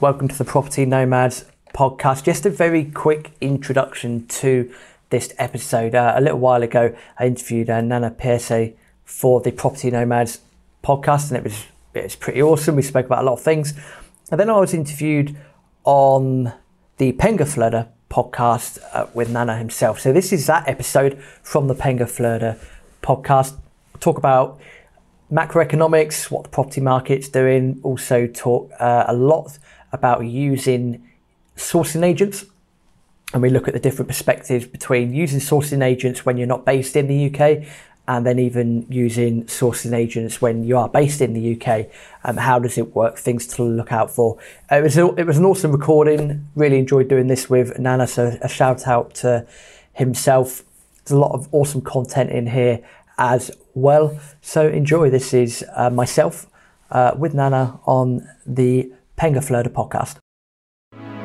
Welcome to the Property Nomads podcast. Just a very quick introduction to this episode. Uh, a little while ago, I interviewed uh, Nana Piesie for the Property Nomads podcast, and it was it was pretty awesome. We spoke about a lot of things, and then I was interviewed on the Penga Pengaflode podcast uh, with Nana himself. So this is that episode from the Penga Pengaflode podcast. Talk about macroeconomics, what the property market's doing. Also talk uh, a lot about using sourcing agents. And we look at the different perspectives between using sourcing agents when you're not based in the UK and then even using sourcing agents when you are based in the UK. Um, how does it work? Things to look out for. Uh, it was it was an awesome recording. Really enjoyed doing this with Nana. So a shout out to himself. There's a lot of awesome content in here as well. So enjoy. This is uh, myself uh, with Nana on the Pengaflode podcast.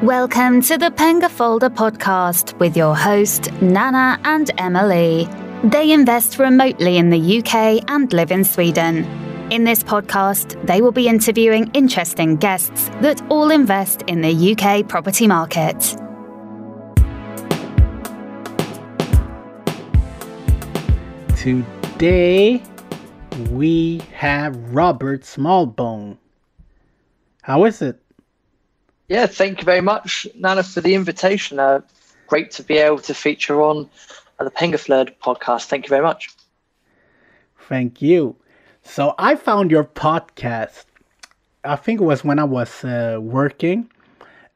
Welcome to the Pengaflode podcast with your host, Nana and Emily. They invest remotely in the UK and live in Sweden. In this podcast, they will be interviewing interesting guests that all invest in the UK property market. Today, we have Robert Smallbone. How is it? Yeah, thank you very much, Nana, for the invitation. Uh, great to be able to feature on the Pengaflode podcast. Thank you very much. Thank you. So I found your podcast. I think it was when I was uh, working,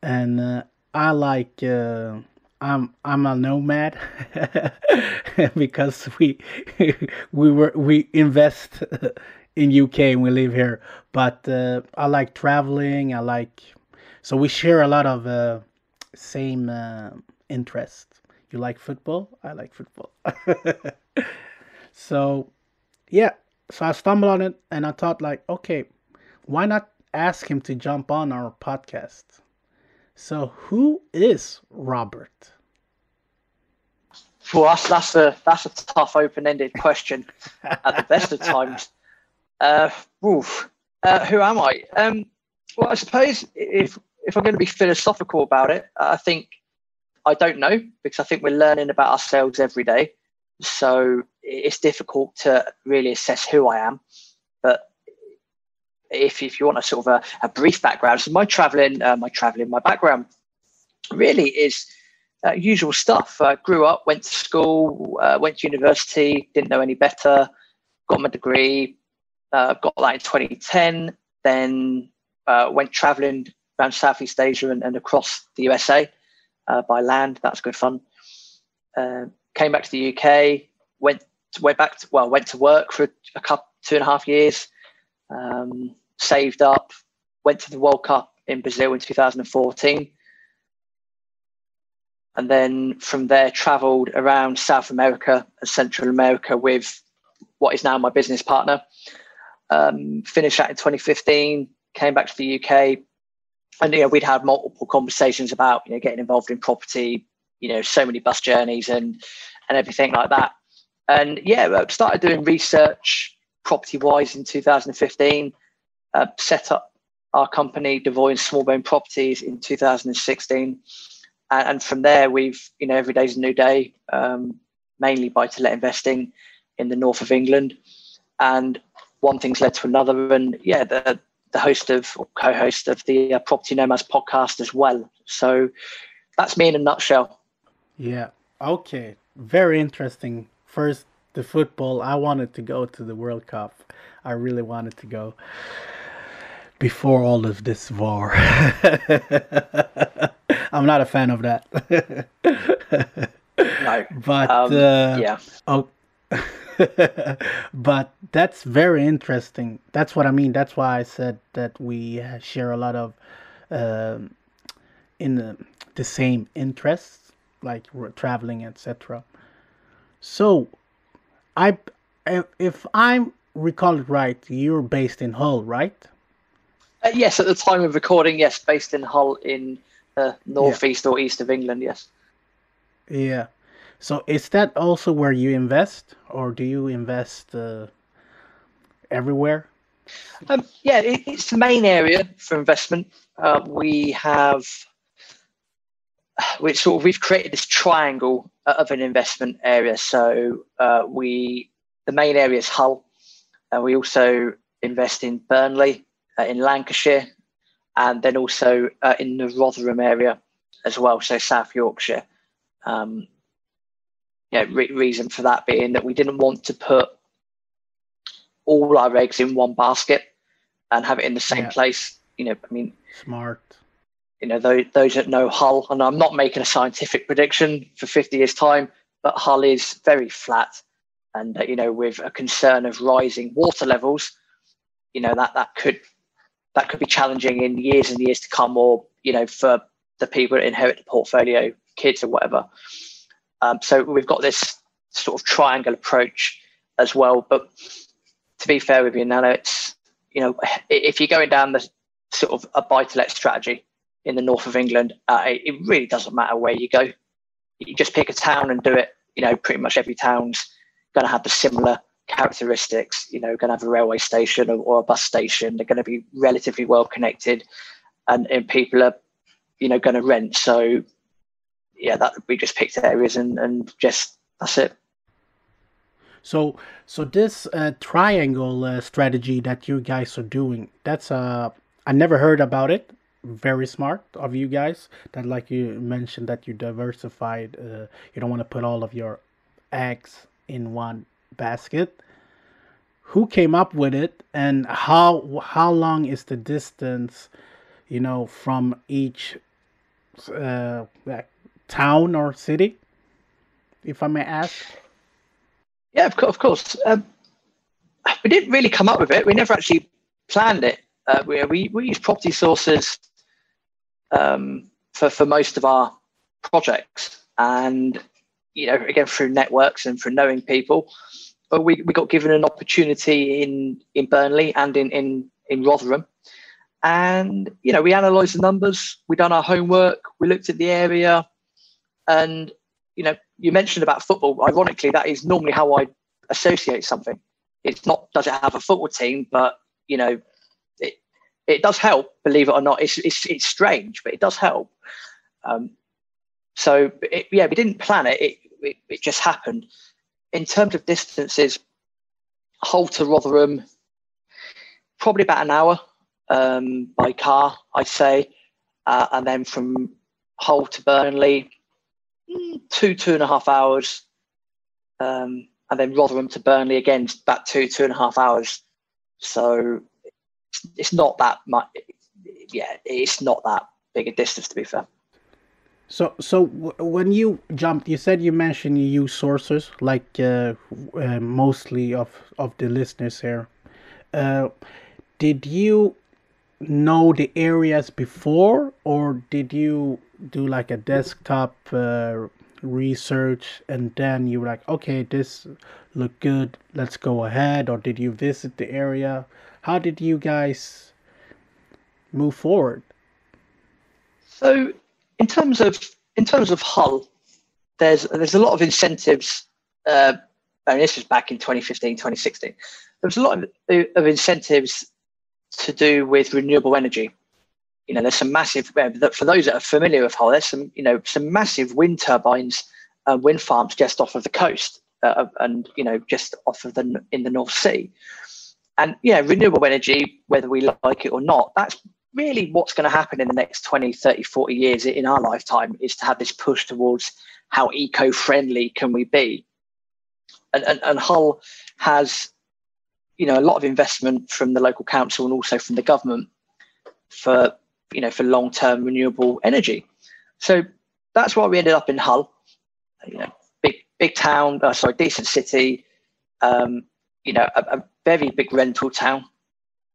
and uh, I like uh, I'm I'm a nomad because we we were we invest in UK and we live here. But uh, I like traveling. I like so we share a lot of uh, same uh, interests. You like football? I like football. so yeah, so I stumbled on it and I thought like, okay, why not ask him to jump on our podcast? So who is Robert? For us, that's a that's a tough open-ended question at the best of times. Uh, oof, uh, who am I? Um, well, I suppose if if I'm going to be philosophical about it, I think I don't know because I think we're learning about ourselves every day. So it's difficult to really assess who I am. But if, if you want a sort of a, a brief background, so my traveling, uh, my traveling, my background really is uh, usual stuff. I grew up, went to school, uh, went to university, didn't know any better, got my degree, uh, got that in 2010, then uh, went traveling around Southeast Asia and, and across the USA uh, by land. That's good fun. Uh, came back to the UK, went went back to, well, went to work for a couple two and a half years, um, saved up, went to the World Cup in Brazil in 2014. And then from there, traveled around South America and Central America with what is now my business partner. Um, finished that in 2015, came back to the UK, and you know we'd had multiple conversations about you know getting involved in property you know so many bus journeys and and everything like that. And yeah I started doing research property wise in 2015 uh, set up our company devoy and smallbone properties in 2016 and, and, from there we've you know every day's a new day um, mainly buy to let investing in the north of england. And one thing's led to another and yeah the the host of or co-host of the uh, Property Nomads podcast as well. So that's me in a nutshell. Yeah. Okay. Very interesting. First, the football. I wanted to go to the World Cup. I really wanted to go before all of this war. I'm not a fan of that. no. But um, uh, yeah. Oh, but that's very interesting. That's what I mean. That's why I said that we share a lot of uh, in the, the same interests, like traveling, etc. So, I if I'm recall it right, you're based in Hull, right? Uh, yes, at the time of recording, yes, based in Hull in uh, northeast yeah. or east of England. Yes. Yeah. So is that also where you invest, or do you invest uh, everywhere? Um, yeah, it, it's the main area for investment. Uh, we have we sort of we've created this triangle of an investment area. So uh, we the main area is Hull, and we also invest in Burnley, uh, in Lancashire, and then also uh, in the Rotherham area as well, so South Yorkshire. Um, yeah, re- reason for that being that we didn't want to put all our eggs in one basket and have it in the same yeah. place. You know, I mean, smart. You know, those, those that know Hull, and I'm not making a scientific prediction for 50 years' time, but Hull is very flat, and uh, you know, with a concern of rising water levels, you know that that could that could be challenging in years and years to come, or you know, for the people that inherit the portfolio, kids or whatever. Um, so we've got this sort of triangle approach as well. But to be fair with you, Nana, it's you know, if you're going down the sort of a buy-to-let strategy in the north of England, uh, it really doesn't matter where you go. You just pick a town and do it. You know, pretty much every town's going to have the similar characteristics. You know, going to have a railway station or, or a bus station. They're going to be relatively well connected, and, and people are, you know, going to rent. So, yeah, that we just picked areas and and just that's it. So, so this uh, triangle uh, strategy that you guys are doing, that's uh, I never heard about it. Very smart of you guys. That, like you mentioned, that you diversified. Uh, you don't want to put all of your eggs in one basket. Who came up with it, and how how long is the distance, you know, from each uh, town or city, if I may ask? Yeah, of course. Of course. Um, we didn't really come up with it. We never actually planned it. Uh, we, we, we use property sources um, for, for most of our projects. And, you know, again, through networks and through knowing people, but we, we got given an opportunity in, in Burnley and in, in, in Rotherham. And, you know, we analysed the numbers, we done our homework, we looked at the area, and, you know, you mentioned about football. Ironically, that is normally how I associate something. It's not does it have a football team, but you know, it it does help. Believe it or not, it's it's, it's strange, but it does help. Um, so it, yeah, we didn't plan it. it. It it just happened. In terms of distances, Hull to Rotherham, probably about an hour um, by car, I'd say, uh, and then from Hull to Burnley, two two and a half hours, um, and then Rotherham to Burnley again about two two and a half hours. So it's not that much. Yeah, it's not that big a distance to be fair. So, so when you jumped, you said you mentioned you use sources like uh, uh, mostly of of the listeners here. Uh, did you know the areas before, or did you do like a desktop uh, research and then you were like okay this look good. Let's go ahead. Or did you visit the area? How did you guys move forward? So in terms of in terms of hull there's there's a lot of incentives uh, and this was back in 2015 2016 there was a lot of, of incentives to do with renewable energy you know, there's some massive. For those that are familiar with Hull, there's some, you know, some massive wind turbines, uh, wind farms just off of the coast, uh, and you know, just off of the in the North Sea. And yeah, renewable energy, whether we like it or not, that's really what's going to happen in the next 20, 30, 40 years in our lifetime is to have this push towards how eco-friendly can we be. And, and, and Hull has, you know, a lot of investment from the local council and also from the government for you know, for long-term renewable energy. So that's why we ended up in Hull, you know, big big town, uh, sorry, decent city, um, you know, a, a, very big rental town.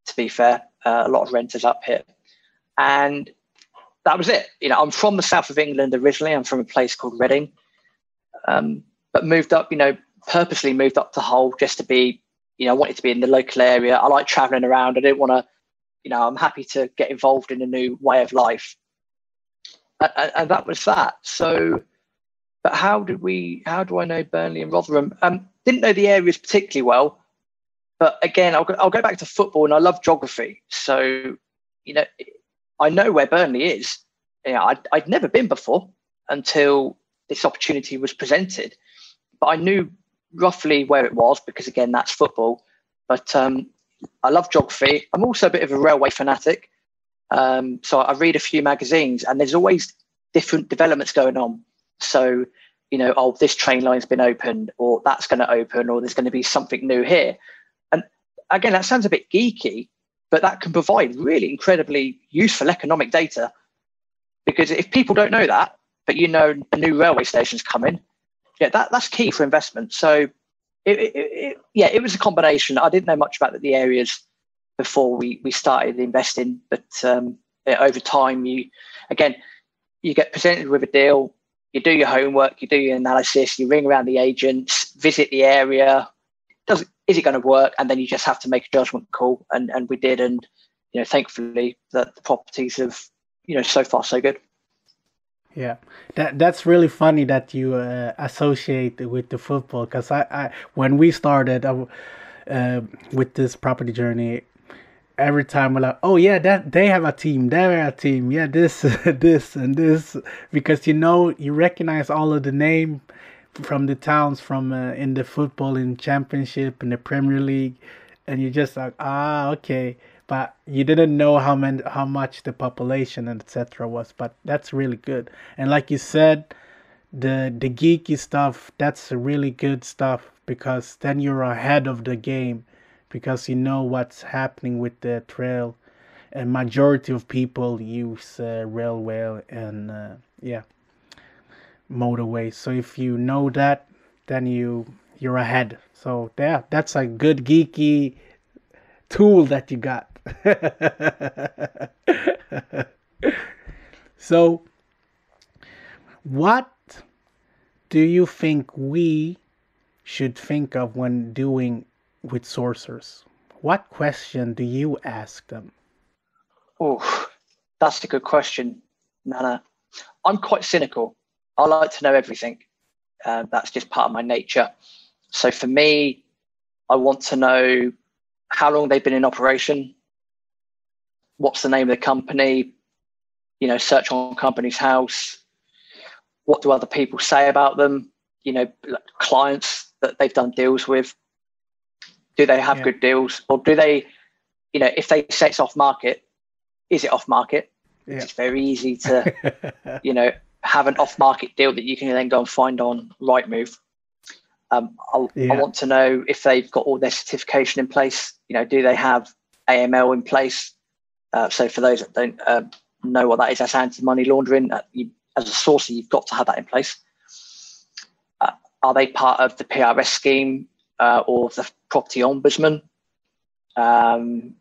To be fair, uh, a lot of renters up here, and that was it. You know, I'm from the south of England originally. I'm from a place called Reading, um, but moved up. You know, purposely moved up to Hull just to be. You know, I wanted to be in the local area. I like traveling around. I didn't want to you know, I'm happy to get involved in a new way of life. And, and that was that. So, but how did we, how do I know Burnley and Rotherham? Um, didn't know the areas particularly well, but again, I'll go, I'll go back to football, and I love geography. So, you know, I know where Burnley is. You know, I'd, I'd never been before until this opportunity was presented, but I knew roughly where it was because, again, that's football. But um, I love geography. I'm also a bit of a railway fanatic. Um, so I read a few magazines, and there's always different developments going on. So, you know, oh, this train line's been opened, or that's going to open, or there's going to be something new here. And again, that sounds a bit geeky, but that can provide really incredibly useful economic data. Because if people don't know that, but you know a new railway station's coming, yeah, that, that's key for investment. So, it, it, yeah, it was a combination. I didn't know much about the areas before we, we started investing, but um, over time, you again, you get presented with a deal, you do your homework, you do your analysis, you ring around the agents, visit the area. Does is it going to work? And then you just have to make a judgment call, and and we did, and you know, thankfully, that the properties have you know so far so good. Yeah, that that's really funny that you uh, associate with the football because I, I when we started uh, uh, with this property journey, every time we're like, oh yeah, that they have a team, they have a team, yeah, this, this, and this, because you know you recognize all of the name from the towns from uh, in the football in championship in the Premier League, and you're just like ah okay, but you didn't know how many how much the population and etc was, but that's really good. And like you said, the the geeky stuff that's really good stuff because then you're ahead of the game because you know what's happening with the trail. And majority of people use uh, railway and uh, yeah motorway. So if you know that then you you're ahead. So yeah that's a good geeky tool that you got so what do you think we should think of when doing with sourcers? What question do you ask them? Oh, that's a good question, Nana. I'm quite cynical. I like to know everything. Uh, that's just part of my nature. So for me, I want to know how long they've been in operation, what's the name of the company, you know, search on Companies House, what do other people say about them, you know, clients that they've done deals with, do they have yeah. good deals, or do they, you know, if they say it's off market, is it off market? Yeah. It's very easy to, you know, have an off market deal that you can then go and find on Rightmove. Um, yeah. I want to know if they've got all their certification in place. You know, do they have AML in place? Uh, so for those that don't uh, know what that is, that's anti-money laundering. Uh, you, as a sourcer, you've got to have that in place. Uh, are they part of the PRS scheme? uh, or the property ombudsman. Um,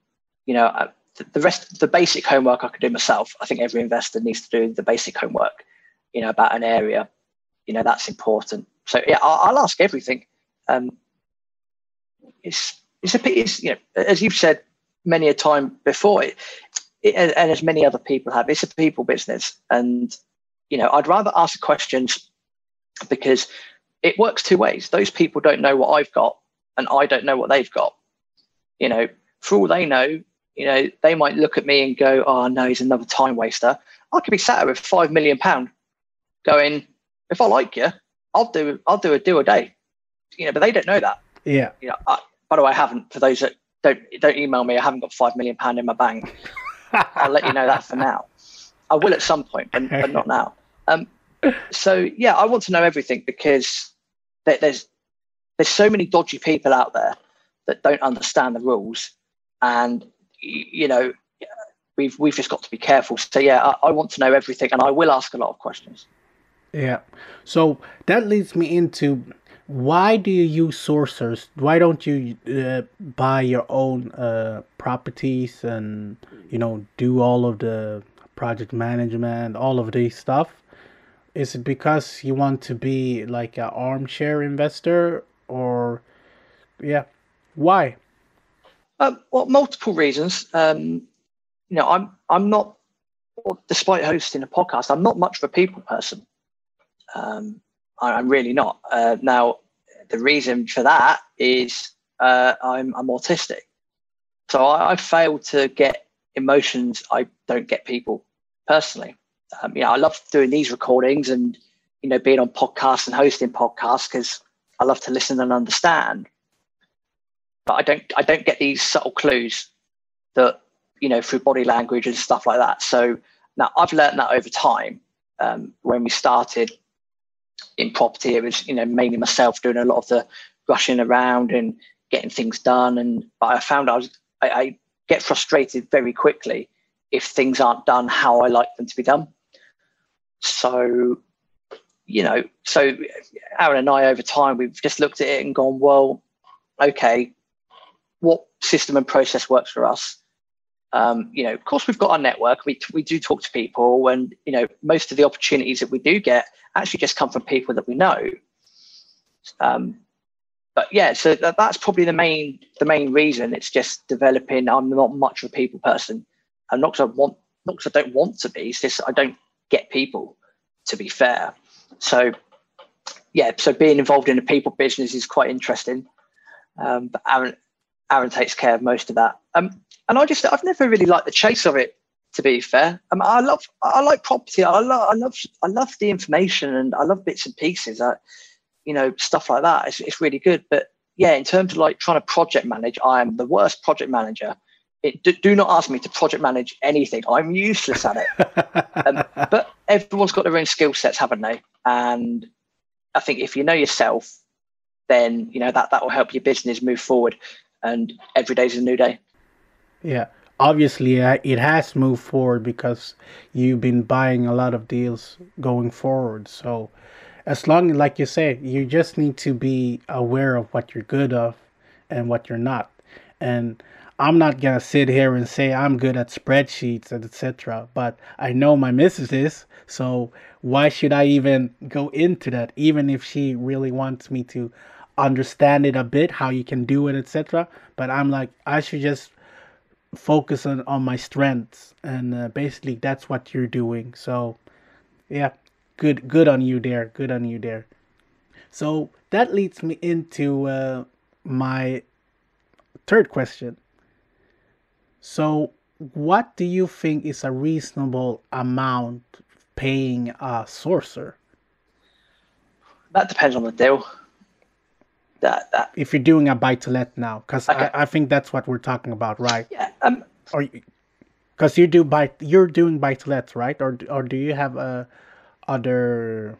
you know, the, the rest, the basic homework I could do myself. I think every investor needs to do the basic homework. You know, about an area. You know, that's important. So yeah, I'll, I'll ask everything. Um, it's it's a it's you know as you've said many a time before it, it, and as many other people have it's a people business and you know i'd rather ask the questions because it works two ways. Those people don't know what I've got, and I don't know what they've got. You know, for all they know, you know, they might look at me and go, "Oh no, he's another time waster." I could be sat here with five million pound, going, "If I like you, I'll do, I'll do a deal a day." You know, but they don't know that. Yeah. You know, I, by the way, I haven't. For those that don't don't email me, I haven't got five million pound in my bank. I'll let you know that for now. I will at some point, but, but not now. Um, so yeah, I want to know everything because there's there's so many dodgy people out there that don't understand the rules, and you know we've we've just got to be careful. So yeah, I, I want to know everything, and I will ask a lot of questions. Yeah, so that leads me into why do you use sourcers? Why don't you uh, buy your own uh, properties and you know do all of the project management, all of these stuff? is it because you want to be like an armchair investor or yeah why um, well multiple reasons um, you know i'm i'm not despite hosting a podcast i'm not much of a people person um, I, am really not uh, now the reason for that is uh, I'm, I'm autistic. So I, I fail to get emotions. I don't get people personally. Um, you know, I love doing these recordings and, you know, being on podcasts and hosting podcasts because I love to listen and understand. But I don't, I don't get these subtle clues that, you know, through body language and stuff like that. So now I've learned that over time. Um, when we started in property, it was, you know, mainly myself doing a lot of the rushing around and getting things done. And but I found I was I, I get frustrated very quickly if things aren't done how I like them to be done. So, you know, so Aaron and I over time we've just looked at it and gone, well, okay, what system and process works for us? Um, you know, of course, we've got our network. We we do talk to people, and you know, most of the opportunities that we do get actually just come from people that we know. Um, but yeah, so that, that's probably the main the main reason. It's just developing. I'm not much of a people person. I'm not because I want, not because I don't want to be. It's just I don't get people. To be fair, so yeah, so being involved in a people business is quite interesting. Um, but Aaron Aaron takes care of most of that. Um, and I just I've never really liked the chase of it. To be fair, um, I love I like property. I love I love I love the information and I love bits and pieces. I, you know, stuff like that. It's, it's really good. But yeah, in terms of like trying to project manage, I am the worst project manager. It, do, do, not ask me to project manage anything. I'm useless at it. um, but everyone's got their own skill sets, haven't they? And I think if you know yourself, then you know that that will help your business move forward. And every day is a new day. Yeah, obviously uh, it has moved forward because you've been buying a lot of deals going forward. So as long like you say you just need to be aware of what you're good of and what you're not and i'm not gonna sit here and say i'm good at spreadsheets and etc but i know my missus is so why should i even go into that even if she really wants me to understand it a bit how you can do it etc but i'm like i should just focus on, on my strengths. And uh, basically that's what you're doing. So yeah good good on you there good on you there. So that leads me into uh, my third question. So what do you think is a reasonable amount paying a sourcer? that depends on the deal that, that if you're doing a buy to let now because okay. I, I think that's what we're talking about right yeah um or because you do buy you're doing buy to let right or or do you have a other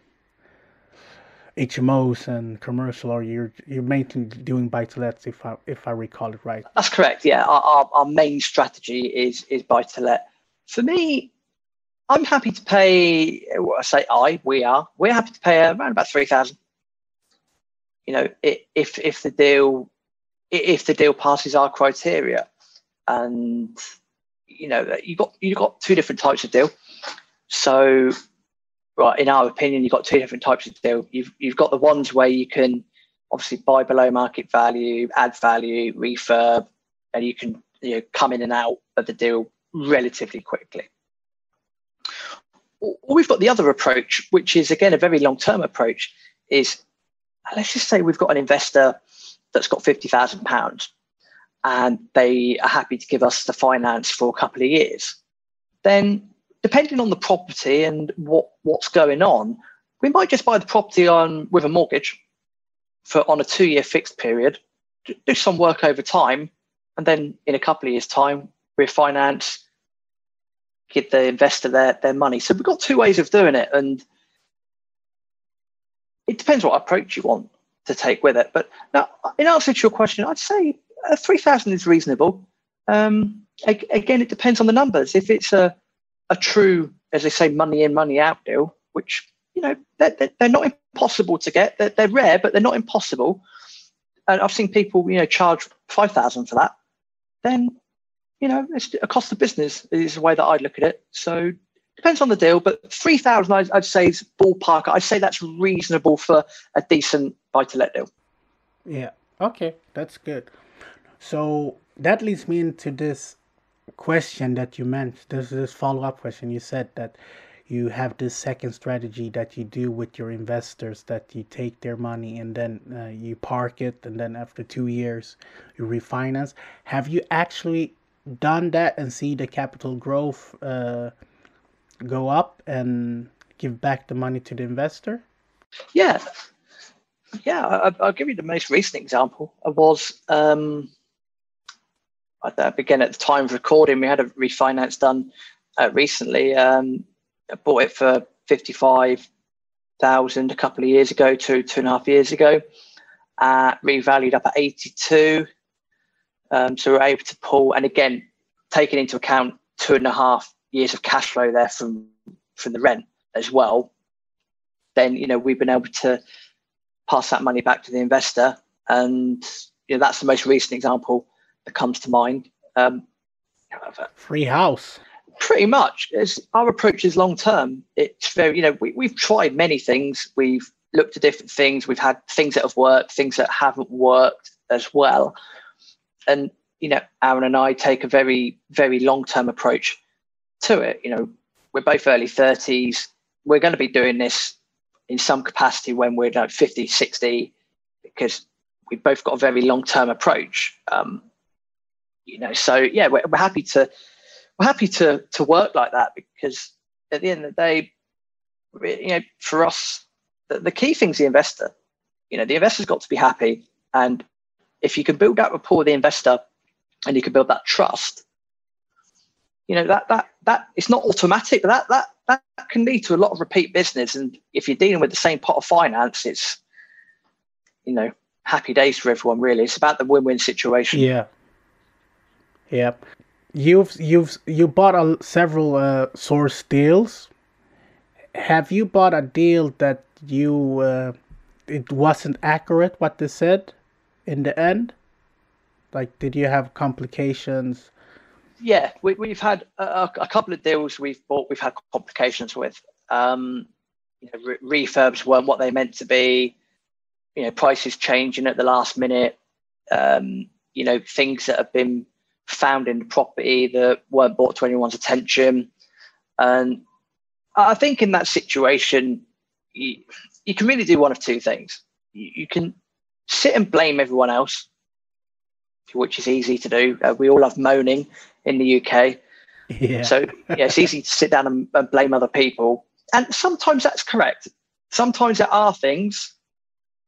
HMOs and commercial, or you're you're mainly doing buy to lets, if I if I recall it right. That's correct. Yeah, our, our, our main strategy is is buy to let. For me, I'm happy to pay. I say, I we are we're happy to pay around about three thousand. You know, if if the deal if the deal passes our criteria, and you know you got you got two different types of deal. So right, in our opinion, you've got two different types of deal. You've you've got the ones where you can obviously buy below market value, add value, refurb, and you can you know come in and out of the deal relatively quickly. Or we've got the other approach, which is again a very long-term approach, is let's just say we've got an investor that's got fifty thousand pounds and they are happy to give us the finance for a couple of years. Then depending on the property and what what's going on, we might just buy the property on with a mortgage for on a two year fixed period, do some work over time, and then in a couple of years' time, refinance, give the investor their their money. So we've got two ways of doing it, and it depends what approach you want to take with it. But now, in answer to your question, I'd say uh, three thousand is reasonable. Um, again, it depends on the numbers. If it's a a true, as they say, money in, money out deal, which you know they're, they're not impossible to get. They're, they're rare, but they're not impossible. And I've seen people, you know, charge five thousand for that. Then, you know, it's a cost of business is the way that I'd look at it. So depends on the deal, but three thousand, I'd, I'd say is ballpark. I'd say that's reasonable for a decent buy-to-let deal. Yeah. Okay, that's good. So that leads me into this question that you mentioned, this this follow up question. You said that you have this second strategy that you do with your investors that you take their money and then uh, you park it and then after two years you refinance have you actually done that and see the capital growth uh, go up and give back the money to the investor? Yeah. Yeah I, will give you the most recent example. I was um again at the time of recording we had a refinance done uh, recently. Um I bought it for 55,000 a couple of years ago, two, two and a half years ago, uh, revalued up at 82. Um, so we're able to pull, and again, taking into account two and a half years of cash flow there from, from the rent as well, then, you know, we've been able to pass that money back to the investor. And, you know, that's the most recent example that comes to mind. Um, Free house. Pretty much. As our approach is long term. It's very, you know, we, we've tried many things. We've looked at different things. We've had things that have worked, things that haven't worked as well. And, you know, Aaron and I take a very, very long term approach to it. You know, we're both early 30s. We're going to be doing this in some capacity when we're like 50, 60, because we've both got a very long term approach. Um, you know, so yeah, we're, we're happy to we're happy to to work like that because at the end of the day, you know, for us, the, the key thing's the investor. You know, the investor's got to be happy, and if you can build that rapport with the investor, and you can build that trust, you know that that that it's not automatic, but that that that can lead to a lot of repeat business. And if you're dealing with the same pot of finance, it's you know happy days for everyone. Really, it's about the win-win situation. Yeah. Yeah you've you've you bought a, several uh, source deals. Have you bought a deal that you uh, it wasn't accurate what they said in the end? Like, did you have complications? Yeah, we, we've had a, a couple of deals we've bought. We've had complications with. Um, you know, re- refurbs weren't what they meant to be. You know, prices changing at the last minute. Um, you know, things that have been found in the property that weren't brought to anyone's attention. And I think in that situation, you, you can really do one of two things. You, you, can sit and blame everyone else, which is easy to do. Uh, we all love moaning in the UK. Yeah. So yeah, it's easy to sit down and, and blame other people. And sometimes that's correct. Sometimes there are things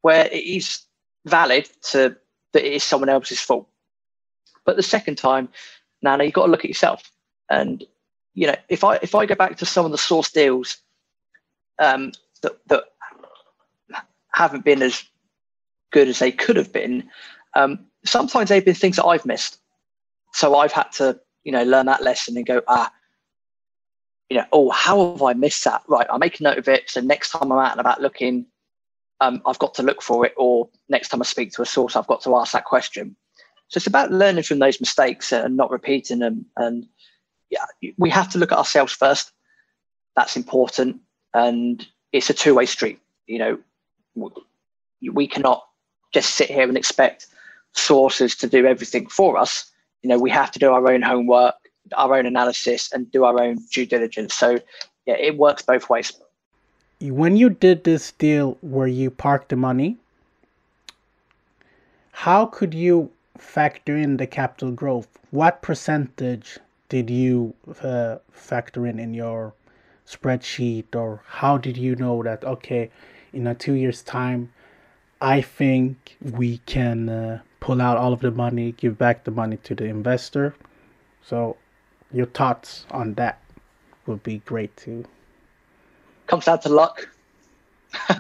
where it is valid to that it is someone else's fault. But the second time, Nana, you've got to look at yourself. And you know, if I if I go back to some of the source deals um, that that haven't been as good as they could have been, um, sometimes they've been things that I've missed. So I've had to, you know, learn that lesson and go, ah, you know, oh, how have I missed that? Right, I'll make a note of it. So next time I'm out and about looking, um, I've got to look for it, or next time I speak to a source, I've got to ask that question. So it's about learning from those mistakes and not repeating them. And yeah, we have to look at ourselves first. That's important. And it's a two way street. You know, we cannot just sit here and expect sources to do everything for us. You know, we have to do our own homework, our own analysis, and do our own due diligence. So, yeah, it works both ways. When you did this deal where you parked the money, how could you factor in the capital growth, what percentage did you uh, factor in in your spreadsheet, or how did you know that okay, in a two years time, I think we can uh, pull out all of the money, give back the money to the investor. So, your thoughts on that would be great too. Comes down to luck. comes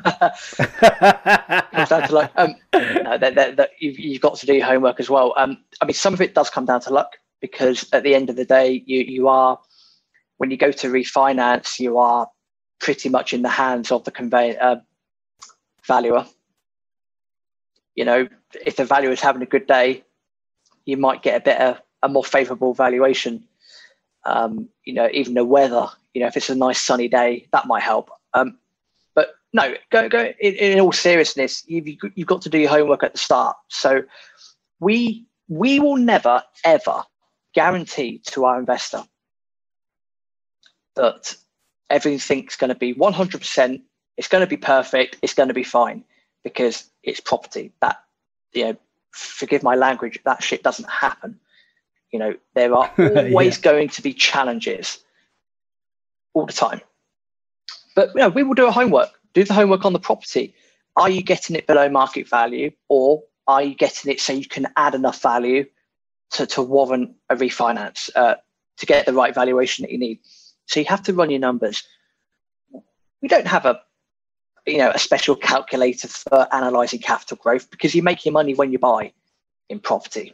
down to luck. Um, no, that, that, that you've, you've, got to do your homework as well. Um, I mean, some of it does come down to luck because at the end of the day, you you are when you go to refinance, you are pretty much in the hands of the convey uh, valuer. You know, if the valuer is having a good day, you might get a better, a more favourable valuation. Um, you know, even the weather. You know, if it's a nice sunny day, that might help. Um, but no, go go. In, in all seriousness, you've you've got to do your homework at the start. So we we will never ever guarantee to our investor that everything's going to be 100%. It's going to be perfect. It's going to be fine because it's property. That, you know, forgive my language, that shit doesn't happen. You know, there are always yeah. going to be challenges all the time. But you know, we will do a homework, do the homework on the property. Are you getting it below market value or are you getting it so you can add enough value to, to warrant a refinance uh, to get the right valuation that you need? So you have to run your numbers. We don't have a you know a special calculator for analyzing capital growth because you make your money when you buy in property.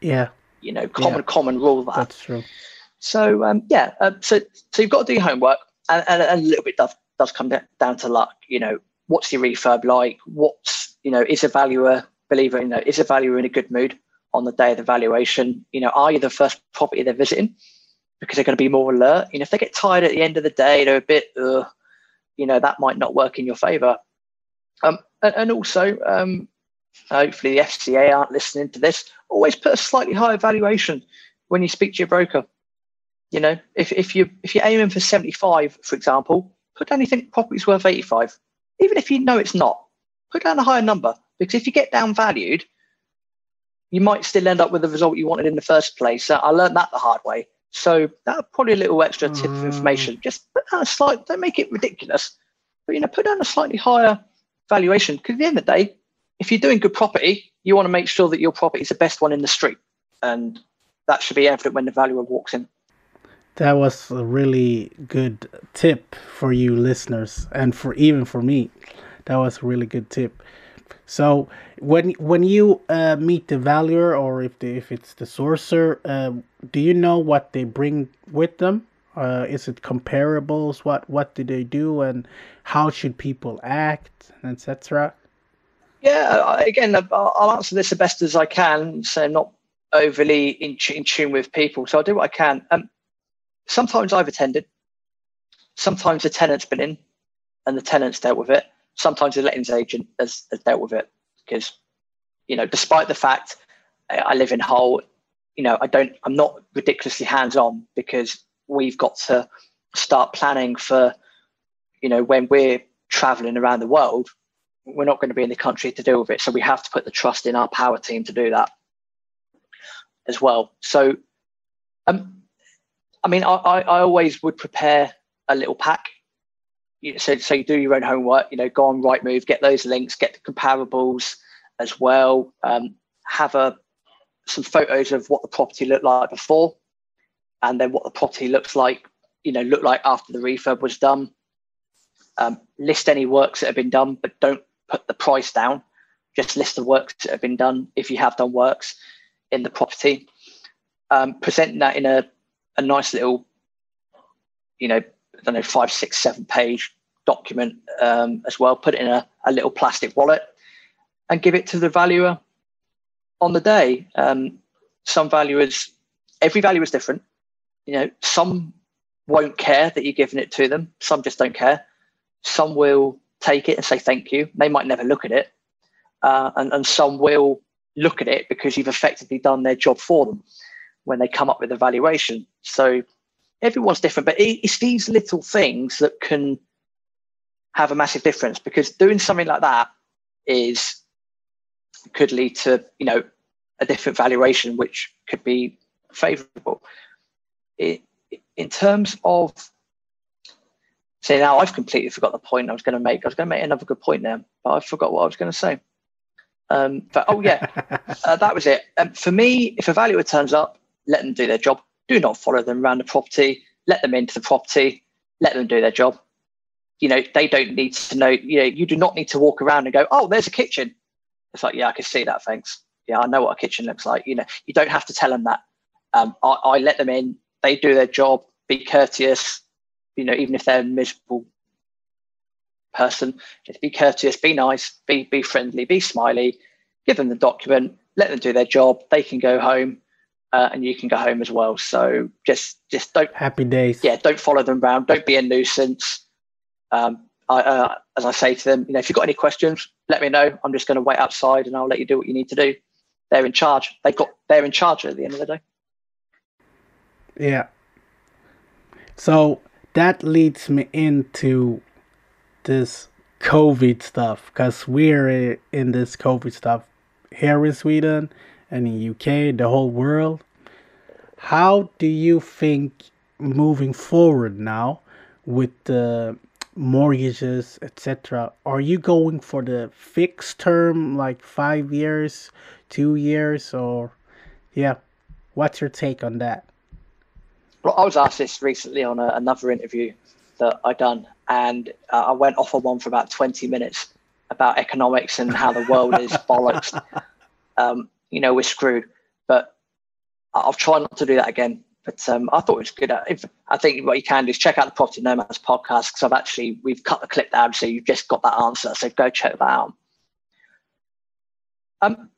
Yeah. You know, common yeah. common rule that. That's true. So um, yeah, um, so so you've got to do your homework, and, and, and, a little bit does does come down to luck. You know, what's your refurb like? What's you know is a valuer believer you know is a valuer in a good mood on the day of the valuation? You know, are you the first property they're visiting because they're going to be more alert? You know, if they get tired at the end of the day, they're a bit, uh, you know, that might not work in your favour. Um, and, and also, um, hopefully the FCA aren't listening to this. Always put a slightly higher valuation when you speak to your broker. You know, if, if you if you're aiming for 75, for example, put down you think property's worth 85. Even if you know it's not, put down a higher number because if you get down valued, you might still end up with the result you wanted in the first place. Uh, I learned that the hard way. So that probably a little extra tip of information. Mm. Just put down a slight, don't make it ridiculous, but you know, put down a slightly higher valuation because at the end of the day, if you're doing good property, you want to make sure that your property is the best one in the street, and that should be evident when the valuer walks in. That was a really good tip for you listeners, and for even for me, that was a really good tip. So when when you uh, meet the valuer, or if the, if it's the sourcer, uh, do you know what they bring with them? Uh, is it comparables? What what do they do, and how should people act, etc. Yeah, again, I'll answer this the best as I can, so I'm not overly in, in tune with people. So I'll do what I can. Um, sometimes I've attended. Sometimes the tenant's been in, and the tenant's dealt with it. Sometimes the lettings agent has, has dealt with it because, you know, despite the fact I live in Hull, you know, I don't. I'm not ridiculously hands-on because we've got to start planning for, you know, when we're traveling around the world we're not going to be in the country to deal with it. So we have to put the trust in our power team to do that as well. So, um, I mean, I, I always would prepare a little pack. So, so you do your own homework. You know, go on Rightmove, get those links, get the comparables as well. Um, have a some photos of what the property looked like before, and then what the property looks like. You know, look like after the refurb was done. Um, list any works that have been done, but don't put the price down. Just list the works that have been done if you have done works in the property. Um, present that in a, a nice little, you know, I don't know, five, six, seven page document um, as well. Put it in a, a little plastic wallet and give it to the valuer on the day. Um, some valuers, every valuer is different. You know, some won't care that you're giving it to them. Some just don't care. Some will take it and say thank you. They might never look at it, uh, and, and some will look at it because you've effectively done their job for them when they come up with a valuation. So everyone's different, but it's these little things that can have a massive difference because doing something like that is could lead to you know a different valuation which could be favorable it, in terms of See, now I've completely forgot the point I was going to make. I was going to make another good point there, but I forgot what I was going to say. Um, but oh yeah, uh, that was it. Um, for me, if a valuer turns up, let them do their job. Do not follow them around the property. Let them into the property. Let them do their job. You know, they don't need to know. You know, you do not need to walk around and go, "Oh, there's a kitchen." It's like, yeah, I can see that. Thanks. Yeah, I know what a kitchen looks like. You know, you don't have to tell them that. Um, I, I let them in. They do their job. Be courteous you know, even if they're a miserable person, just be courteous, be nice, be be friendly, be smiley, give them the document, let them do their job. They can go home, uh, and you can go home as well. So just just don't happy days. Yeah, don't follow them around. Don't be a nuisance. Um, I, uh, as I say to them, you know, if you've got any questions, let me know. I'm just going to wait outside, and I'll let you do what you need to do. They're in charge. They've got. They're in charge at the end of the day. Yeah. So that leads me into this COVID stuff because we're in this COVID stuff here in Sweden and in the UK, the whole world. How do you think moving forward now with the mortgages, etc. Are you going for the fixed term, like five years, two years, or yeah? What's your take on that? Well, I was asked this recently on a, another interview that I done, and uh, I went off on one for about twenty minutes about economics and how the world is bollocks. Um, you know, we're screwed. But I'll try not to do that again. But um, I thought it was good. If, I think what you can do is check out the Property Nomads podcast because I've actually we've cut the clip down, so you've just got that answer. So go check that out. Um,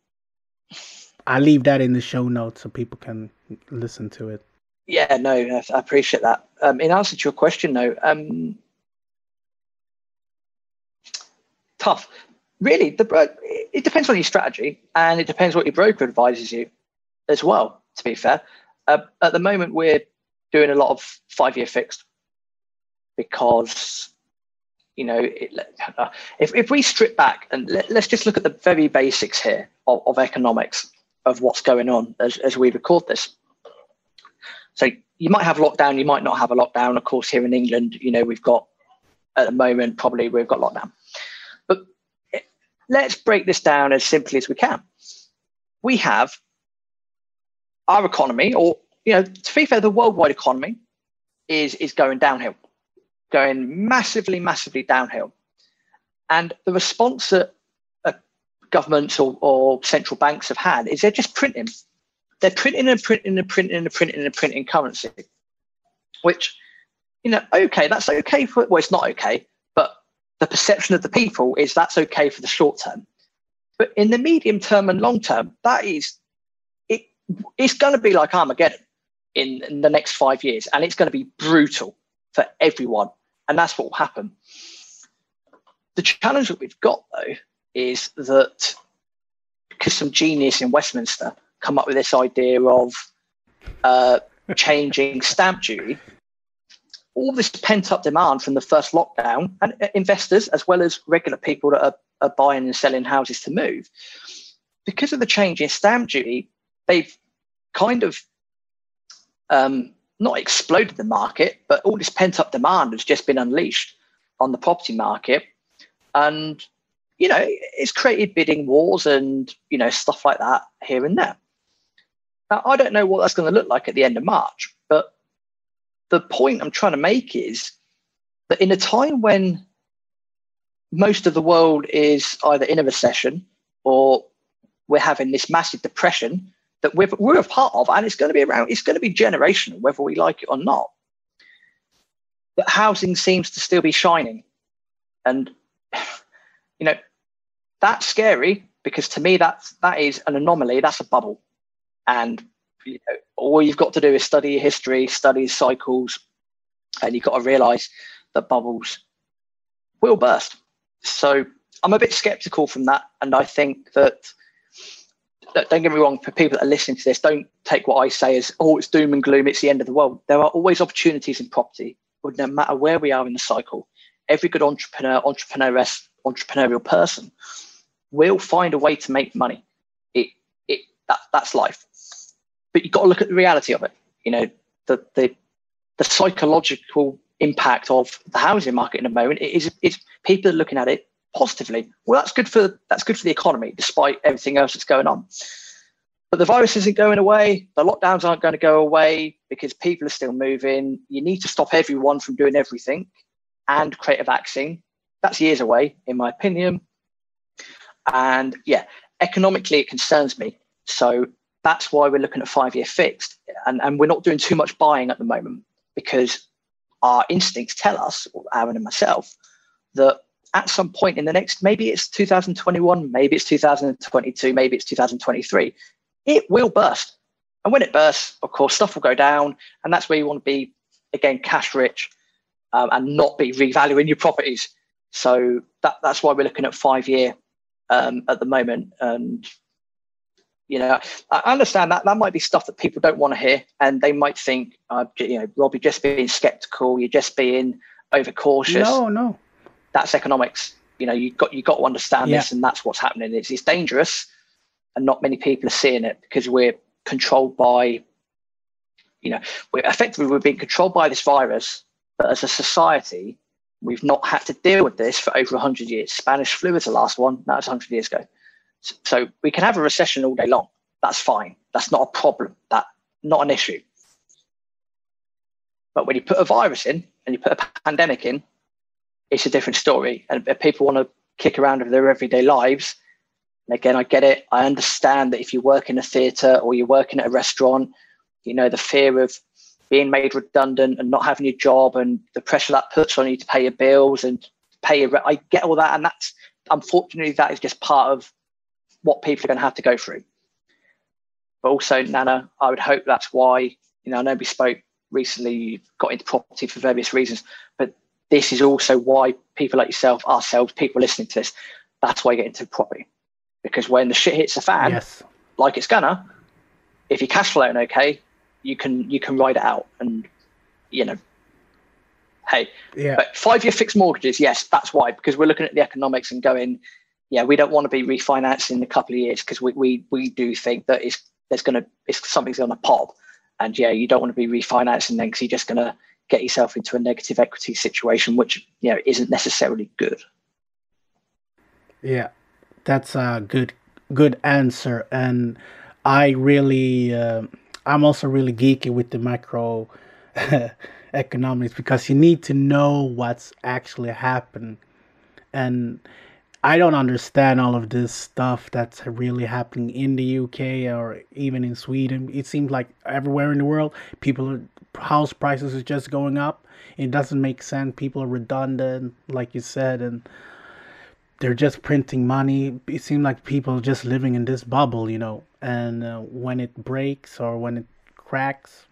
I leave that in the show notes so people can listen to it. Yeah, no, I appreciate that. Um, in answer to your question, though, um, tough. Really, the it depends on your strategy, and it depends what your broker advises you, as well. To be fair, uh, at the moment, we're doing a lot of five-year fixed because you know it, uh, if, if we strip back and let, us just look at the very basics here of, of economics of what's going on as, as we record this. So you might have lockdown you might not have a lockdown. Of course here in england you know we've got at the moment probably we've got lockdown. But let's break this down as simply as we can. We have our economy, or you know, to be fair, the worldwide economy is is going downhill, going massively, massively downhill. And the response that uh, governments or, or central banks have had is they're just printing. They're printing and printing and printing and printing and printing currency, which, you know, okay, that's okay for, well, it's not okay, but the perception of the people is that's okay for the short term. But in the medium term and long term, that is it's going to be like Armageddon in, in the next five years, and it's going to be brutal for everyone, and that's what will happen. The challenge that we've got though is that because some genius in Westminster come up with this idea of uh, changing stamp duty, all this pent up demand from the first lockdown and uh, investors as well as regular people that are, are buying and selling houses to move because of the change in stamp duty they've kind of um, not exploded the market, but all this pent up demand has just been unleashed on the property market. And, you know, it's created bidding wars and, you know, stuff like that here and there. Now, I don't know what that's going to look like at the end of March, but the point I'm trying to make is that in a time when most of the world is either in a recession or we're having this massive depression, that we're, we're a part of, and it's going to be around, it's going to be generational, whether we like it or not. But housing seems to still be shining. And, you know, that's scary because to me, that's, that is an anomaly, that's a bubble. And you know, all you've got to do is study history, study cycles, and you've got to realize that bubbles will burst. So I'm a bit skeptical from that. And I think that don't get me wrong, for people that are listening to this, don't take what I say as, oh, it's doom and gloom, it's the end of the world. There are always opportunities in property, but no matter where we are in the cycle, every good entrepreneur, entrepreneuress, entrepreneurial person will find a way to make money. It, it, that, that's life. But you've got to look at the reality of it. You know, the, the, the psychological impact of the housing market in a moment is, is people are looking at it positively. Well, that's good for that's good for the economy, despite everything else that's going on. But the virus isn't going away. The lockdowns aren't going to go away because people are still moving. You need to stop everyone from doing everything and create a vaccine. That's years away, in my opinion. And yeah, economically, it concerns me. So that's why we're looking at five year fixed. And, and we're not doing too much buying at the moment because our instincts tell us, Aaron and myself, that at some point in the next, maybe it's 2021, maybe it's 2022, maybe it's 2023, it will burst. And when it bursts, of course, stuff will go down. And that's where you want to be, again, cash rich um, and not be revaluing your properties. So that, that's why we're looking at five year um, at the moment. And You know, I understand that that might be stuff that people don't want to hear, and they might think, uh, you know, Rob, you're just being skeptical, you're just being overcautious. No, no, that's economics. You know, you got you got to understand yeah. this, and that's what's happening. It's it's dangerous, and not many people are seeing it because we're controlled by, you know, we're effectively we're being controlled by this virus, but as a society, we've not had to deal with this for over 100 years. Spanish flu is the last one, that was 100 years ago. So we can have a recession all day long. That's fine. That's not a problem. That not an issue. But when you put a virus in and you put a pandemic in, it's a different story. And if people want to kick around with their everyday lives, again, I get it. I understand that if you work in a theatre or you're working at a restaurant, you know, the fear of being made redundant and not having your job and the pressure that puts on you to pay your bills and pay your rent. I get all that. And that's unfortunately, that is just part of what people are going to have to go through. But also, Nana, I would hope that's why, you know, I know we spoke recently, you got into property for various reasons, but this is also why people like yourself, ourselves, people listening to this, that's why you get into property. Because when the shit hits the fan, yes. like it's gonna, if your cash flowing okay, you can you can ride it out and you know hey yeah but five year fixed mortgages yes that's why because we're looking at the economics and going yeah we don't want to be refinancing in a couple of years because we, we we do think that it's there's gonna it's something's gonna pop and yeah you don't want to be refinancing then because you're just gonna get yourself into a negative equity situation which you know isn't necessarily good. Yeah that's a good good answer. And i really uh, i'm also really geeky with the macro economics because you need to know what's actually happened, and I don't understand all of this stuff that's really happening in the UK or even in Sweden. It seems like everywhere in the world, people are, house prices is just going up. It doesn't make sense. People are redundant, like you said, and they're just printing money. It seems like people just living in this bubble, you know. And uh, when it breaks or when it cracks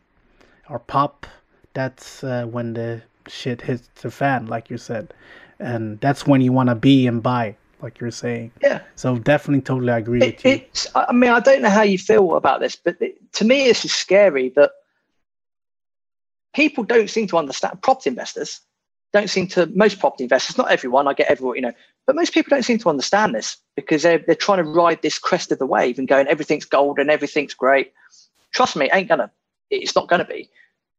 or pop, that's uh, when the shit hits the fan, like you said and that's when you want to be and buy like you're saying. Yeah. So definitely totally agree it, with you. it's i mean i don't know how you feel about this but it, to me this is scary that people don't seem to understand property investors don't seem to most property investors not everyone i get everyone you know but most people don't seem to understand this because they're, they're trying to ride this crest of the wave and going everything's gold and everything's great. Trust me ain't gonna it's not gonna be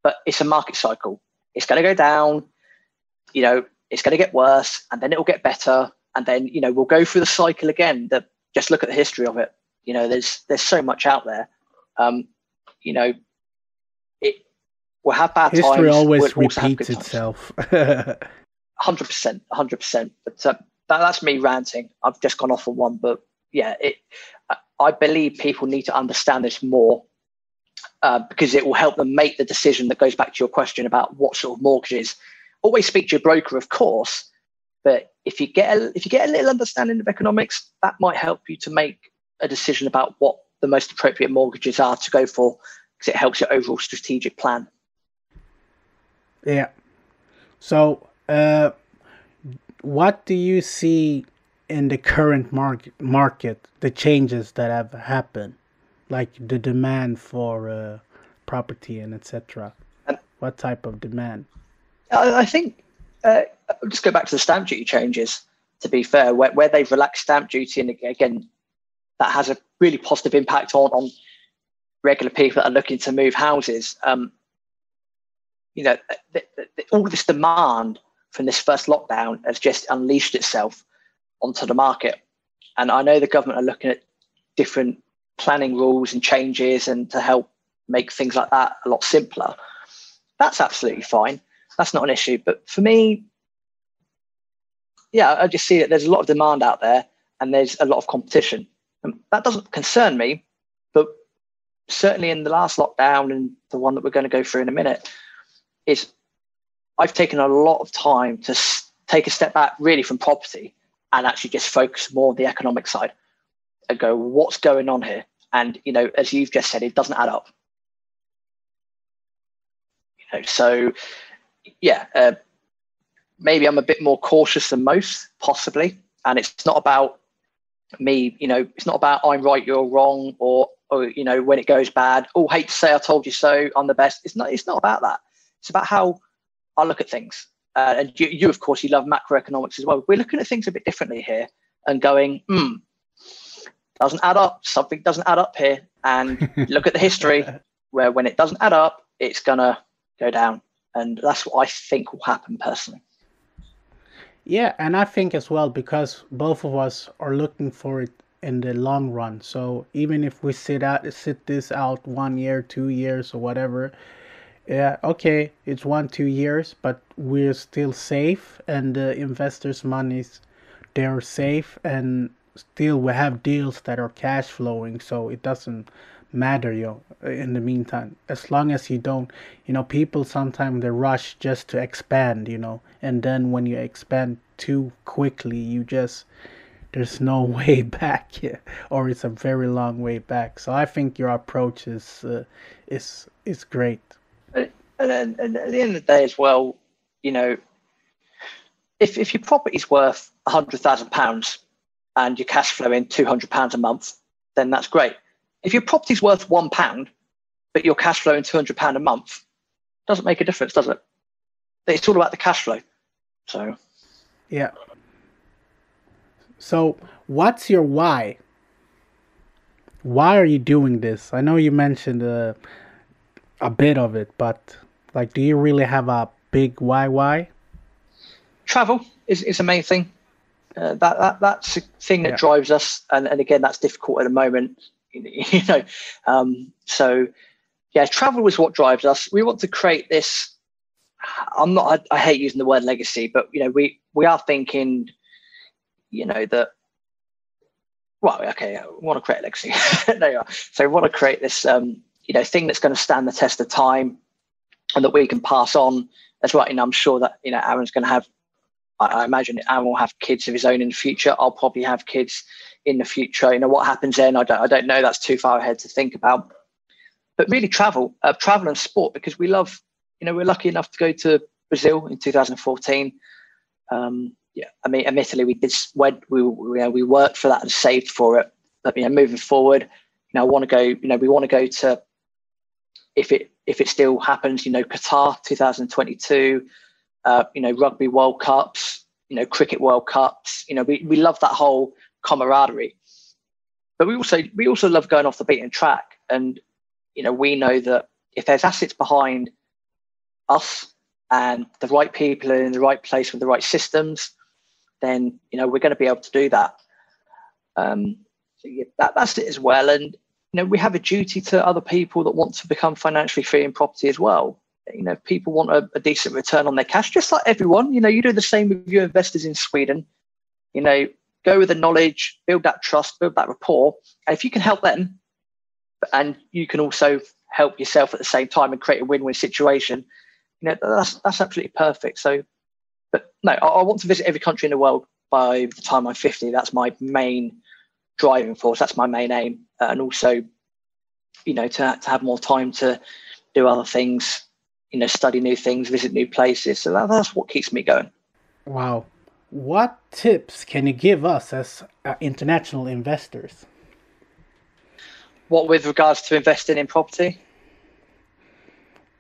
but it's a market cycle. It's gonna go down you know it's going to get worse and then it'll get better and then you know we'll go through the cycle again that just look at the history of it. You know there's there's so much out there. Um you know it will have bad history times always we'll repeats itself. 100% 100% but uh, that, that's me ranting. I've just gone off on one but yeah it i believe people need to understand this more uh, because it will help them make the decision that goes back to your question about what sort of mortgages always speak to your broker, of course, but if you get a, if you get a little understanding of economics, that might help you to make a decision about what the most appropriate mortgages are to go for, because it helps your overall strategic plan. Yeah. So, uh, what do you see in the current market? Market, the changes that have happened, like the demand for uh, property and etc. What type of demand? I, think uh, I'll just go back to the stamp duty changes. To be fair, where, where they've relaxed stamp duty, and again, that has a really positive impact on on regular people that are looking to move houses. Um, you know, the, the, all this demand from this first lockdown has just unleashed itself onto the market. And I know the government are looking at different planning rules and changes and to help make things like that a lot simpler. That's absolutely fine that's not an issue. But for me, yeah, I just see that there's a lot of demand out there and there's a lot of competition. And that doesn't concern me, but certainly in the last lockdown and the one that we're going to go through in a minute, is I've taken a lot of time to take a step back really from property and actually just focus more on the economic side and go, what's going on here? And you know, as you've just said, it doesn't add up. You know, so yeah, uh, maybe I'm a bit more cautious than most, possibly. And it's not about me, you know, it's not about I'm right, you're wrong, or or you know, when it goes bad, oh, hate to say I told you so, I'm the best. It's not. It's not about that. It's about how I look at things. Uh, and you, you, of course, you love macroeconomics as well. We're looking at things a bit differently here and going, hmm, doesn't add up. Something doesn't add up here. And look at the history where when it doesn't add up, it's gonna go down. And that's what I think will happen personally. Yeah, and I think as well because both of us are looking for it in the long run. So even if we sit out sit this out one year, two years or whatever, yeah, okay, it's one, two years, but we're still safe and the investors' monies they're safe and still we have deals that are cash flowing, so it doesn't matter know, in the meantime. As long as you don't you know people sometimes they rush just to expand you know and then when you expand too quickly you just there's no way back or it's a very long way back. So i think your approach is uh, is is great. And, and, and at the end of the day as well you know if, if your property's worth a hundred thousand pounds and your cash flow in two hundred pounds a month then that's great if your property's worth one pound, but your cash flow in two hundred pound a month, doesn't make a difference, does it? It's all about the cash flow. So, yeah. So, what's your why? Why are you doing this? I know you mentioned uh, a bit of it, but like, do you really have a big why? Why? Travel is, is the main thing. Uh, that, that that's the thing that yeah. drives us, and, and again, that's difficult at the moment you know um, so yeah travel was what drives us. We want to create this i'm not I, I, hate using the word legacy but you know we we are thinking you know that well okay we want to create a legacy. There you are. So we want to create this um, you know thing that's going to stand the test of time and that we can pass on. As well and i'm sure that you know aaron's going to have I, I imagine Aaron will have kids of his own in the future. I'll probably have kids in the future. You know what happens then? I don't. I don't know. That's too far ahead to think about. But really, travel, uh, travel and sport because we love. You know, we're lucky enough to go to Brazil in 2014. Um, yeah, I mean, admittedly, we did when we we, you know, we worked for that and saved for it. But you know, moving forward, you know, I want to go. You know, we want to go to if it if it still happens. You know, Qatar 2022 uh, you know, rugby World Cups, you know, cricket World Cups. You know, we, we love that whole camaraderie. But we also we also love going off the beaten track. And, you know, we know that if there's assets behind us and the right people are in the right place with the right systems, then, you know, we're going to be able to do that. Um, so yeah, that, that's it as well. And, you know, we have a duty to other people that want to become financially free in property as well you know, people want a, a, decent return on their cash, just like everyone. You know, you do the same with your investors in Sweden. You know, go with the knowledge, build that trust, build that rapport. And if you can help them, and you can also help yourself at the same time and create a win-win situation, you know, that's that's absolutely perfect. So, but no, I, I want to visit every country in the world by the time I'm 50. That's my main driving force. That's my main aim, and also, you know, to to have more time to do other things you know, study new things, visit new places. So that, that's what keeps me going. Wow. What tips can you give us as uh, international investors? What with regards to investing in property?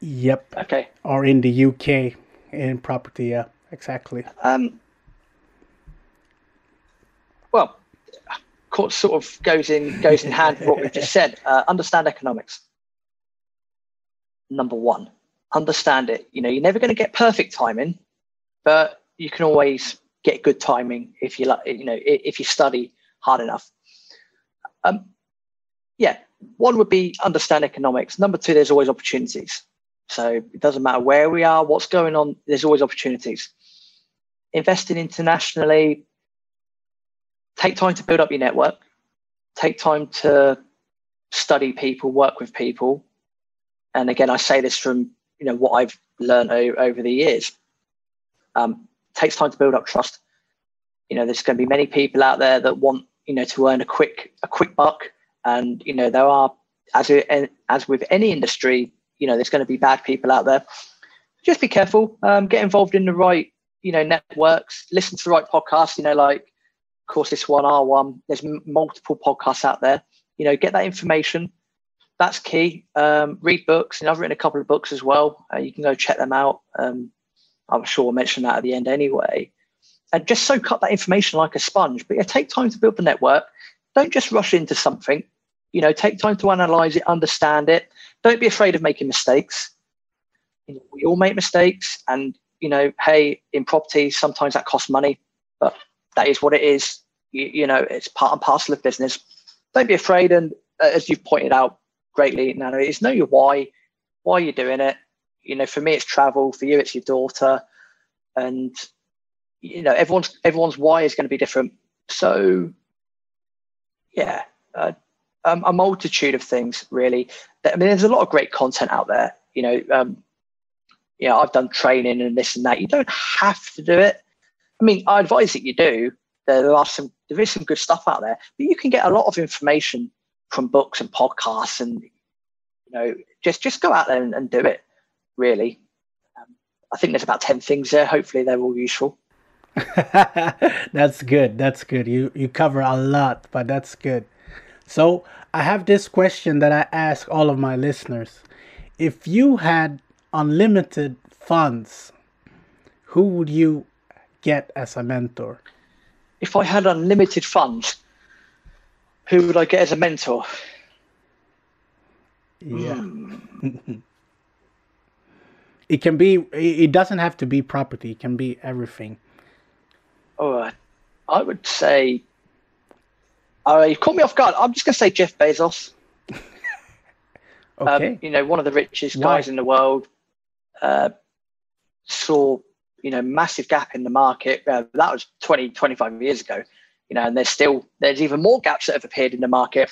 Yep. Okay. Or in the UK in property, yeah, exactly. Um. Well, course sort of goes in goes in hand with what we've just said. Uh, understand economics. Number one understand it. You know, you're never going to get perfect timing, but you can always get good timing if you like. You know, if you study hard enough. Um, yeah, one would be understand economics. Number two, there's always opportunities. So it doesn't matter where we are, what's going on. There's always opportunities. Investing internationally. Take time to build up your network. Take time to study people, work with people. And again, I say this from you know what I've learned o- over the years. Um, takes time to build up trust. You know, there's going to be many people out there that want you know to earn a quick a quick buck, and you know there are as it, as with any industry, you know there's going to be bad people out there. Just be careful. Um, get involved in the right you know networks. Listen to the right podcasts. You know, like Of course, this one, R1. There's m- multiple podcasts out there. You know, get that information. That's key. Um, read books, and I've written a couple of books as well. Uh, you can go check them out. Um, I'm sure I'll mention that at the end anyway. And just soak up that information like a sponge. But yeah, take time to build the network. Don't just rush into something. You know, take time to analyze it, understand it. Don't be afraid of making mistakes. You know, we all make mistakes, and you know, hey, in property, sometimes that costs money, but that is what it is. You, you know, it's part and parcel of business. Don't be afraid, and uh, as you've pointed out greatly, Nana, is know your why, why you're doing it. You know, for me, it's travel. For you, it's your daughter, and you know, everyone's everyone's why is going to be different. So, yeah, uh, um, a multitude of things really. I mean, there's a lot of great content out there. You know, um, you know, I've done training and this and that. You don't have to do it. I mean, I advise that you do. There are some, there is some good stuff out there, but you can get a lot of information from books and podcasts, and you know, just just go out there and, and do it. Really, um, I think there's about ten things there. Hopefully, they're all useful. that's good. That's good. You you cover a lot, but that's good. So I have this question that I ask all of my listeners. If you had unlimited funds, who would you get as a mentor? If I had unlimited funds, who would I get as a mentor? Yeah. Mm. it can be, it doesn't have to be property, it can be everything. Oh, I would say, oh, you caught me off guard. I'm just going to say Jeff Bezos. okay. Um, you know, one of the richest Why? guys in the world. Uh, saw you know massive gap in the market. Uh, that was 20, 25 years ago. You know, and there's still there's even more gaps that have appeared in the market.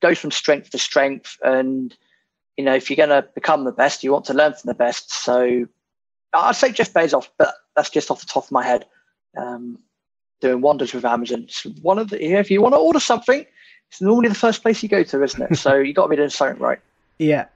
Goes from strength to strength, and you know if you're going to become the best, you want to learn from the best. So I'd say Jeff Bezos, but that's just off the top of my head. Um, doing wonders with Amazon. It's one of the if you want to order something, it's normally the first place you go to, isn't it? so you got to be doing something right. Yeah,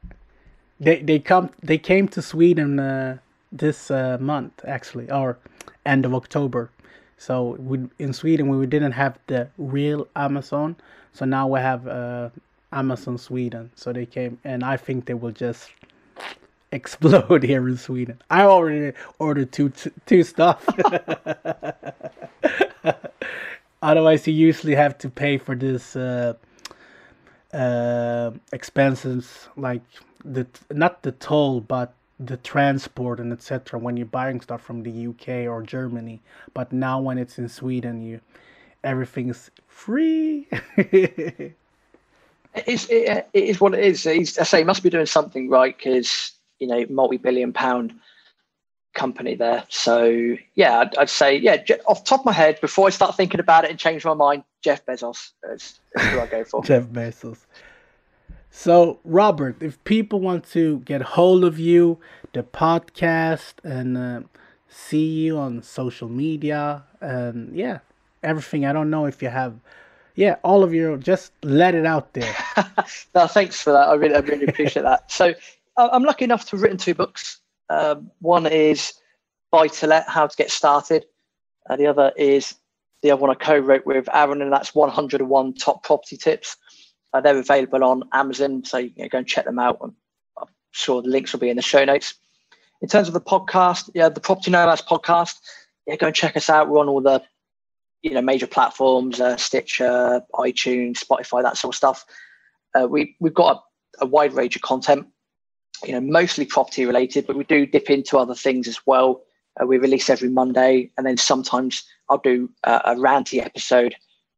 they they come they came to Sweden. Uh this uh, month actually, or end of October. So we in Sweden we didn't have the real Amazon, so now we have uh, Amazon Sweden. So they came, and I think they will just explode here in Sweden. I already ordered two two stuff. Otherwise, you usually have to pay for this uh, uh, expenses like the not the toll, but the transport and etc when you're buying stuff from the UK or Germany but now when it's in Sweden you everything's free. It is it, it is what it is. He's, I say he must be doing something right because you know multi-billion pound company there. So yeah I'd, I'd, say yeah off top of my head before I start thinking about it and change my mind Jeff Bezos is, is who I go for. Jeff Bezos so, Robert, if people want to get hold of you, the podcast, and uh, see you on social media, and yeah, everything, I don't know if you have, yeah, all of your, just let it out there. no, thanks for that. I really, I really appreciate that. So, I'm lucky enough to have written two books. Um, one is Buy to Let How to Get Started, uh, the other is the other one I co wrote with Aaron, and that's 101 Top Property Tips. Uh, they're available on Amazon, so you can go and check them out. I'm sure the links will be in the show notes. In terms of the podcast, yeah, the Property Nomads podcast, yeah, go and check us out. We're on all the you know major platforms, uh, Stitcher, iTunes, Spotify, that sort of stuff. Uh, we we've got a, a, wide range of content, you know, mostly property related, but we do dip into other things as well. Uh, we release every Monday, and then sometimes I'll do a ranty episode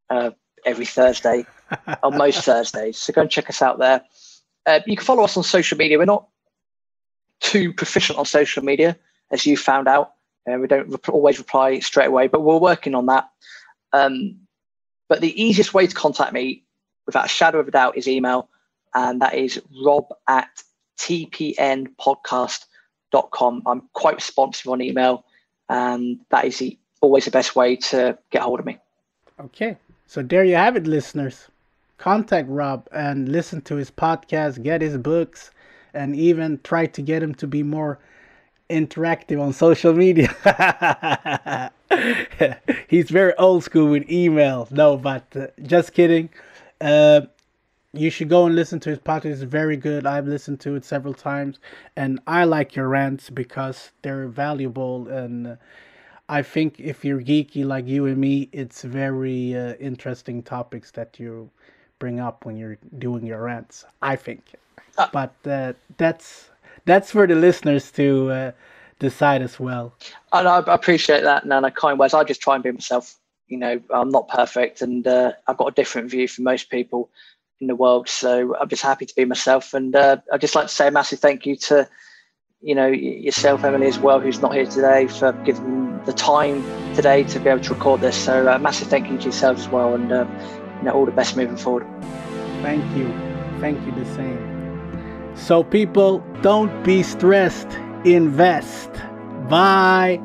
uh, every Thursday on most Thursdays. So go and check us out there. Uh, you can follow us on social media. We're not too proficient on social media, as you found out. Uh, we don't rep- always reply straight away, but we're working on that. Um, but the easiest way to contact me, without a shadow of a doubt, is email, and that is rob at tpnpodcast.com. I'm quite responsive on email, and that is the, always the best way to get hold of me. Okay. So there you have it, listeners contact Rob and listen to his podcast, get his books, and even try to get him to be more interactive on social media. He's very old school with email. No, but uh, just kidding. Uh, you should go and listen to his podcast. It's very good. I've listened to it several times, and I like your rants because they're valuable. And uh, I think if you're geeky like you and me, it's very uh, interesting topics that you bring up when you're doing your rants. I think, uh, but uh, that's that's for the listeners to uh, decide as well. And I appreciate that, Nana. Kind words. I just try and be myself. You know, I'm not perfect, and uh, I've got a different view from most people in the world. So I'm just happy to be myself, and uh, I'd just like to say a massive thank you to you know yourself, Emily, as well, who's not here today, for giving the time today to be able to record this. So uh, massive thank you to yourself as well, and uh, you know all the best moving forward. Thank you, thank you the same. So people, don't be stressed. Invest. Bye.